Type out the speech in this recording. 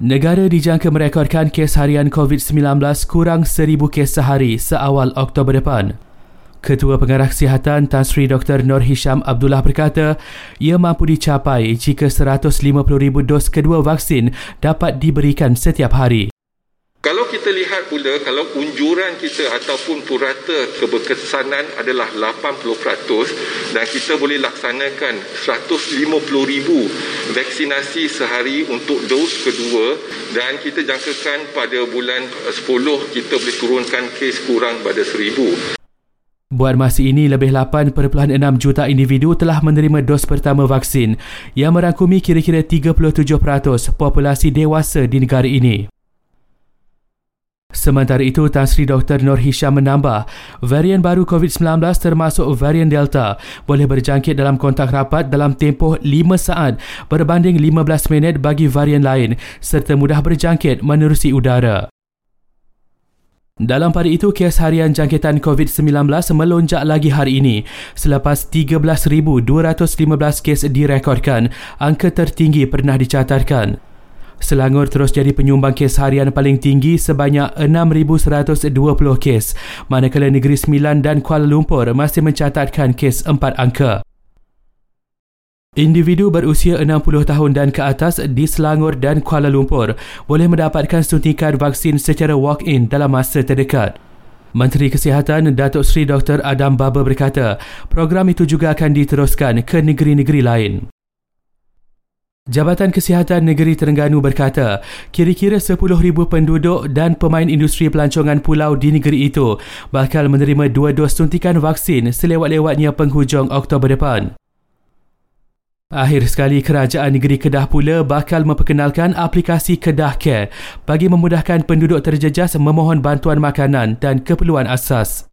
Negara dijangka merekodkan kes harian COVID-19 kurang 1,000 kes sehari seawal Oktober depan. Ketua Pengarah Kesihatan Tan Sri Dr. Nur Hisham Abdullah berkata, ia mampu dicapai jika 150,000 dos kedua vaksin dapat diberikan setiap hari. Kita lihat pula, kalau unjuran kita ataupun purata keberkesanan adalah 80% dan kita boleh laksanakan 150,000 vaksinasi sehari untuk dos kedua dan kita jangkakan pada bulan 10 kita boleh turunkan kes kurang pada 1,000. Buat masa ini, lebih 8.6 juta individu telah menerima dos pertama vaksin yang merangkumi kira-kira 37% populasi dewasa di negara ini. Sementara itu, Tan Sri Dr. Nur Hisham menambah, varian baru COVID-19 termasuk varian Delta boleh berjangkit dalam kontak rapat dalam tempoh 5 saat berbanding 15 minit bagi varian lain serta mudah berjangkit menerusi udara. Dalam pada itu, kes harian jangkitan COVID-19 melonjak lagi hari ini selepas 13,215 kes direkodkan, angka tertinggi pernah dicatatkan. Selangor terus jadi penyumbang kes harian paling tinggi sebanyak 6,120 kes, manakala Negeri Sembilan dan Kuala Lumpur masih mencatatkan kes empat angka. Individu berusia 60 tahun dan ke atas di Selangor dan Kuala Lumpur boleh mendapatkan suntikan vaksin secara walk-in dalam masa terdekat. Menteri Kesihatan Datuk Seri Dr. Adam Baba berkata, program itu juga akan diteruskan ke negeri-negeri lain. Jabatan Kesihatan Negeri Terengganu berkata, kira-kira 10,000 penduduk dan pemain industri pelancongan pulau di negeri itu bakal menerima dua dos suntikan vaksin selewat-lewatnya penghujung Oktober depan. Akhir sekali, Kerajaan Negeri Kedah pula bakal memperkenalkan aplikasi Kedah Care bagi memudahkan penduduk terjejas memohon bantuan makanan dan keperluan asas.